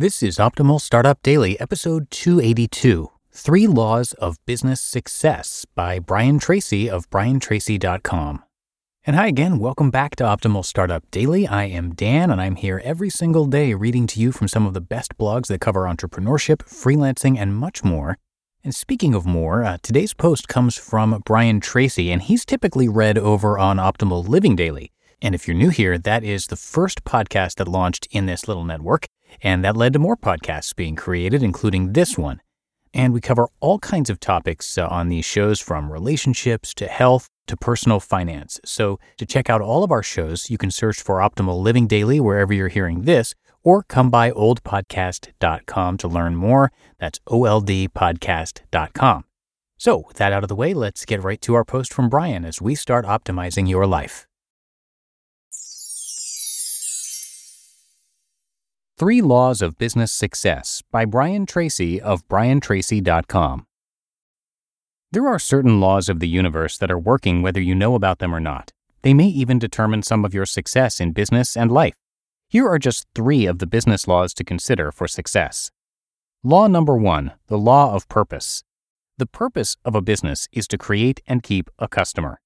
This is Optimal Startup Daily, episode 282 Three Laws of Business Success by Brian Tracy of briantracy.com. And hi again, welcome back to Optimal Startup Daily. I am Dan, and I'm here every single day reading to you from some of the best blogs that cover entrepreneurship, freelancing, and much more. And speaking of more, uh, today's post comes from Brian Tracy, and he's typically read over on Optimal Living Daily. And if you're new here, that is the first podcast that launched in this little network, and that led to more podcasts being created, including this one. And we cover all kinds of topics uh, on these shows from relationships to health to personal finance. So to check out all of our shows, you can search for Optimal Living Daily wherever you're hearing this, or come by oldpodcast.com to learn more. That's oldpodcast.com. So, with that out of the way, let's get right to our post from Brian as we start optimizing your life. Three Laws of Business Success by Brian Tracy of briantracy.com. There are certain laws of the universe that are working whether you know about them or not. They may even determine some of your success in business and life. Here are just three of the business laws to consider for success. Law number one the law of purpose. The purpose of a business is to create and keep a customer.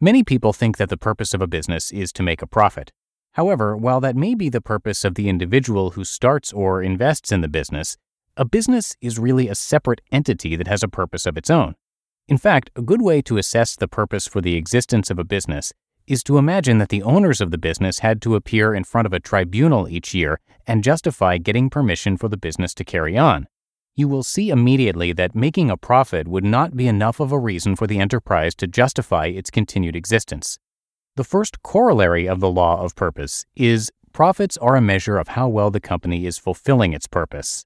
Many people think that the purpose of a business is to make a profit. However, while that may be the purpose of the individual who starts or invests in the business, a business is really a separate entity that has a purpose of its own. In fact, a good way to assess the purpose for the existence of a business is to imagine that the owners of the business had to appear in front of a tribunal each year and justify getting permission for the business to carry on. You will see immediately that making a profit would not be enough of a reason for the enterprise to justify its continued existence. The first corollary of the law of purpose is profits are a measure of how well the company is fulfilling its purpose.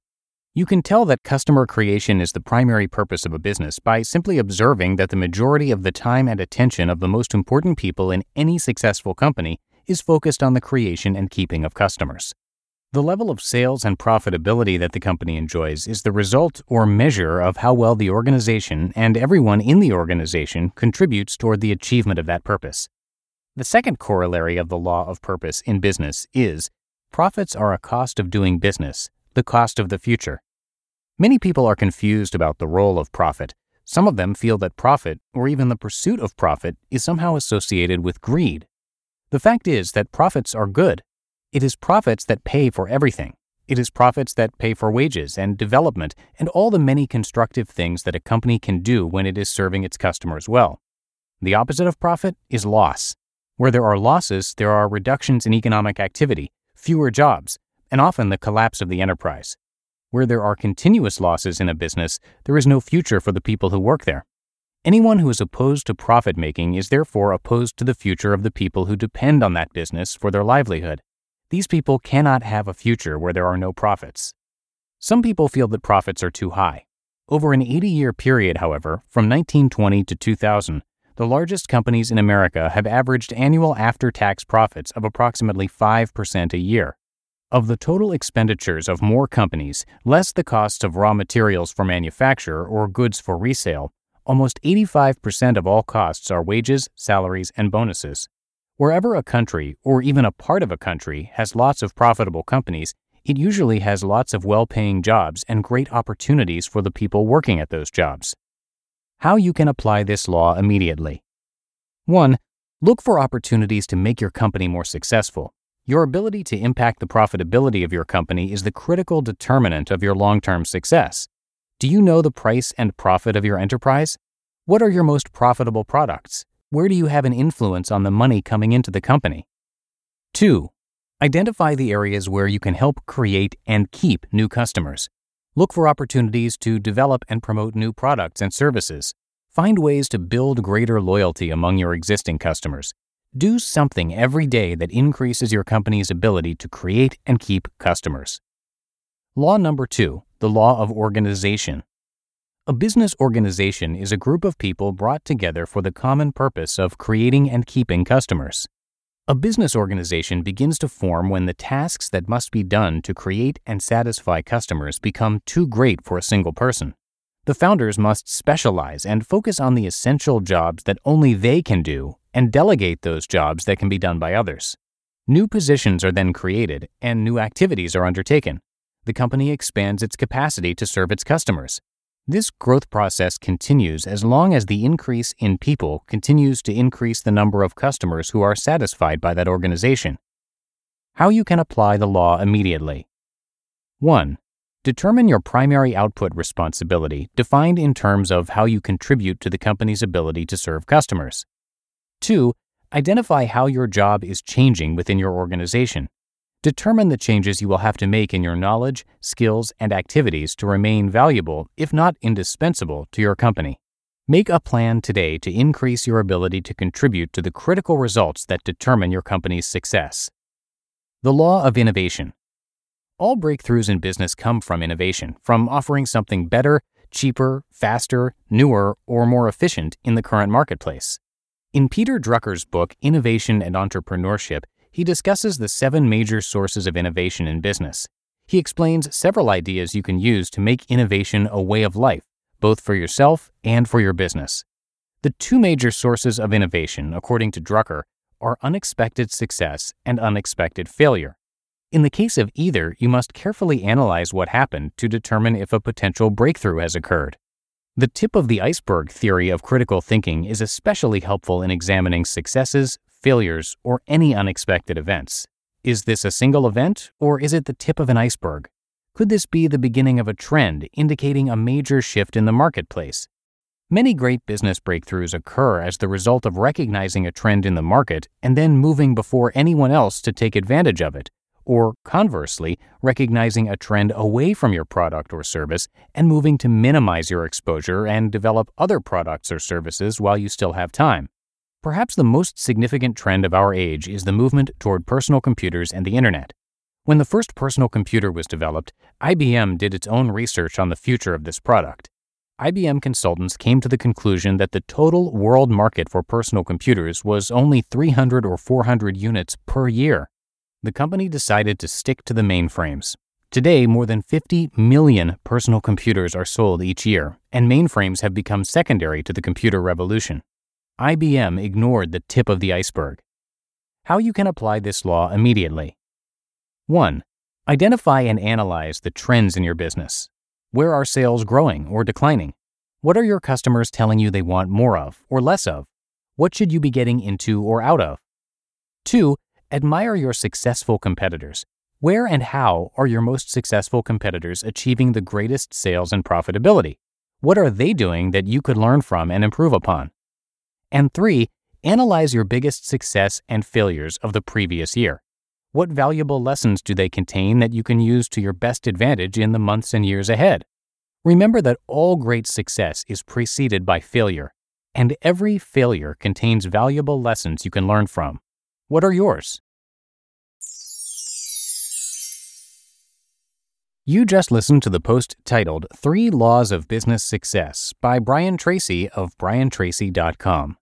You can tell that customer creation is the primary purpose of a business by simply observing that the majority of the time and attention of the most important people in any successful company is focused on the creation and keeping of customers. The level of sales and profitability that the company enjoys is the result or measure of how well the organization and everyone in the organization contributes toward the achievement of that purpose. The second corollary of the law of purpose in business is profits are a cost of doing business, the cost of the future. Many people are confused about the role of profit. Some of them feel that profit, or even the pursuit of profit, is somehow associated with greed. The fact is that profits are good. It is profits that pay for everything. It is profits that pay for wages and development and all the many constructive things that a company can do when it is serving its customers well. The opposite of profit is loss. Where there are losses, there are reductions in economic activity, fewer jobs, and often the collapse of the enterprise. Where there are continuous losses in a business, there is no future for the people who work there. Anyone who is opposed to profit making is therefore opposed to the future of the people who depend on that business for their livelihood. These people cannot have a future where there are no profits. Some people feel that profits are too high. Over an 80 year period, however, from 1920 to 2000, the largest companies in America have averaged annual after tax profits of approximately 5% a year. Of the total expenditures of more companies, less the costs of raw materials for manufacture or goods for resale, almost 85% of all costs are wages, salaries, and bonuses. Wherever a country, or even a part of a country, has lots of profitable companies, it usually has lots of well paying jobs and great opportunities for the people working at those jobs how you can apply this law immediately. 1. Look for opportunities to make your company more successful. Your ability to impact the profitability of your company is the critical determinant of your long term success. Do you know the price and profit of your enterprise? What are your most profitable products? Where do you have an influence on the money coming into the company? 2. Identify the areas where you can help create and keep new customers. Look for opportunities to develop and promote new products and services. Find ways to build greater loyalty among your existing customers. Do something every day that increases your company's ability to create and keep customers. Law number two the law of organization. A business organization is a group of people brought together for the common purpose of creating and keeping customers. A business organization begins to form when the tasks that must be done to create and satisfy customers become too great for a single person. The founders must specialize and focus on the essential jobs that only they can do and delegate those jobs that can be done by others. New positions are then created and new activities are undertaken. The company expands its capacity to serve its customers. This growth process continues as long as the increase in people continues to increase the number of customers who are satisfied by that organization. How you can apply the law immediately. 1. Determine your primary output responsibility, defined in terms of how you contribute to the company's ability to serve customers. 2. Identify how your job is changing within your organization. Determine the changes you will have to make in your knowledge, skills, and activities to remain valuable, if not indispensable, to your company. Make a plan today to increase your ability to contribute to the critical results that determine your company's success. The Law of Innovation all breakthroughs in business come from innovation, from offering something better, cheaper, faster, newer, or more efficient in the current marketplace. In Peter Drucker's book, Innovation and Entrepreneurship, he discusses the seven major sources of innovation in business. He explains several ideas you can use to make innovation a way of life, both for yourself and for your business. The two major sources of innovation, according to Drucker, are unexpected success and unexpected failure. In the case of either, you must carefully analyze what happened to determine if a potential breakthrough has occurred. The tip of the iceberg theory of critical thinking is especially helpful in examining successes, failures, or any unexpected events. Is this a single event, or is it the tip of an iceberg? Could this be the beginning of a trend indicating a major shift in the marketplace? Many great business breakthroughs occur as the result of recognizing a trend in the market and then moving before anyone else to take advantage of it or conversely, recognizing a trend away from your product or service and moving to minimize your exposure and develop other products or services while you still have time. Perhaps the most significant trend of our age is the movement toward personal computers and the internet. When the first personal computer was developed, IBM did its own research on the future of this product. IBM consultants came to the conclusion that the total world market for personal computers was only 300 or 400 units per year the company decided to stick to the mainframes. Today, more than 50 million personal computers are sold each year, and mainframes have become secondary to the computer revolution. IBM ignored the tip of the iceberg. How you can apply this law immediately. 1. Identify and analyze the trends in your business. Where are sales growing or declining? What are your customers telling you they want more of or less of? What should you be getting into or out of? 2. Admire your successful competitors. Where and how are your most successful competitors achieving the greatest sales and profitability? What are they doing that you could learn from and improve upon? And three, analyze your biggest success and failures of the previous year. What valuable lessons do they contain that you can use to your best advantage in the months and years ahead? Remember that all great success is preceded by failure, and every failure contains valuable lessons you can learn from. What are yours? You just listened to the post titled Three Laws of Business Success by Brian Tracy of briantracy.com.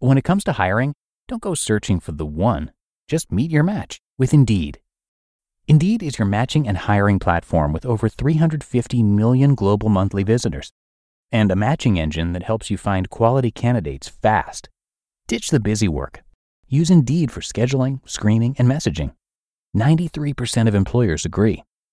When it comes to hiring, don't go searching for the one. Just meet your match with Indeed. Indeed is your matching and hiring platform with over 350 million global monthly visitors and a matching engine that helps you find quality candidates fast. Ditch the busy work Use Indeed for scheduling, screening, and messaging. 93% of employers agree.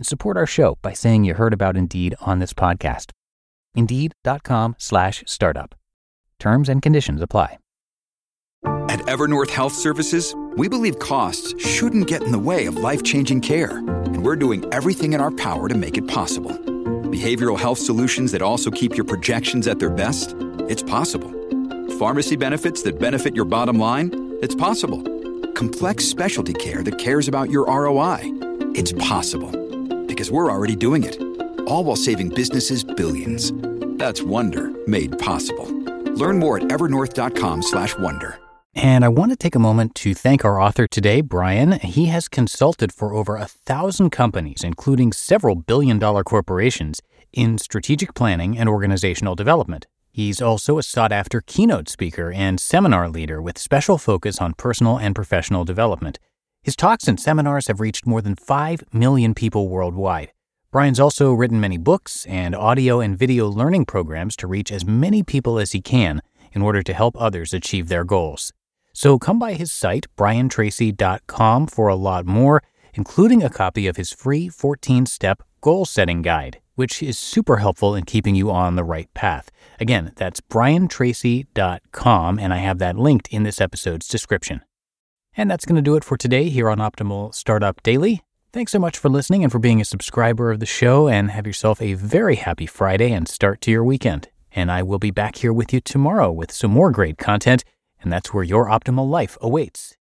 and support our show by saying you heard about Indeed on this podcast. Indeed.com slash startup. Terms and conditions apply. At Evernorth Health Services, we believe costs shouldn't get in the way of life changing care, and we're doing everything in our power to make it possible. Behavioral health solutions that also keep your projections at their best? It's possible. Pharmacy benefits that benefit your bottom line? It's possible. Complex specialty care that cares about your ROI? It's possible. Because we're already doing it. All while saving businesses billions. That's Wonder made possible. Learn more at evernorth.com/wonder. And I want to take a moment to thank our author today, Brian. He has consulted for over a thousand companies, including several billion dollar corporations, in strategic planning and organizational development. He's also a sought after keynote speaker and seminar leader with special focus on personal and professional development. His talks and seminars have reached more than 5 million people worldwide. Brian's also written many books and audio and video learning programs to reach as many people as he can in order to help others achieve their goals. So come by his site, briantracy.com, for a lot more, including a copy of his free 14 step goal setting guide, which is super helpful in keeping you on the right path. Again, that's briantracy.com, and I have that linked in this episode's description. And that's going to do it for today here on Optimal Startup Daily. Thanks so much for listening and for being a subscriber of the show, and have yourself a very happy Friday and start to your weekend. And I will be back here with you tomorrow with some more great content, and that's where your optimal life awaits.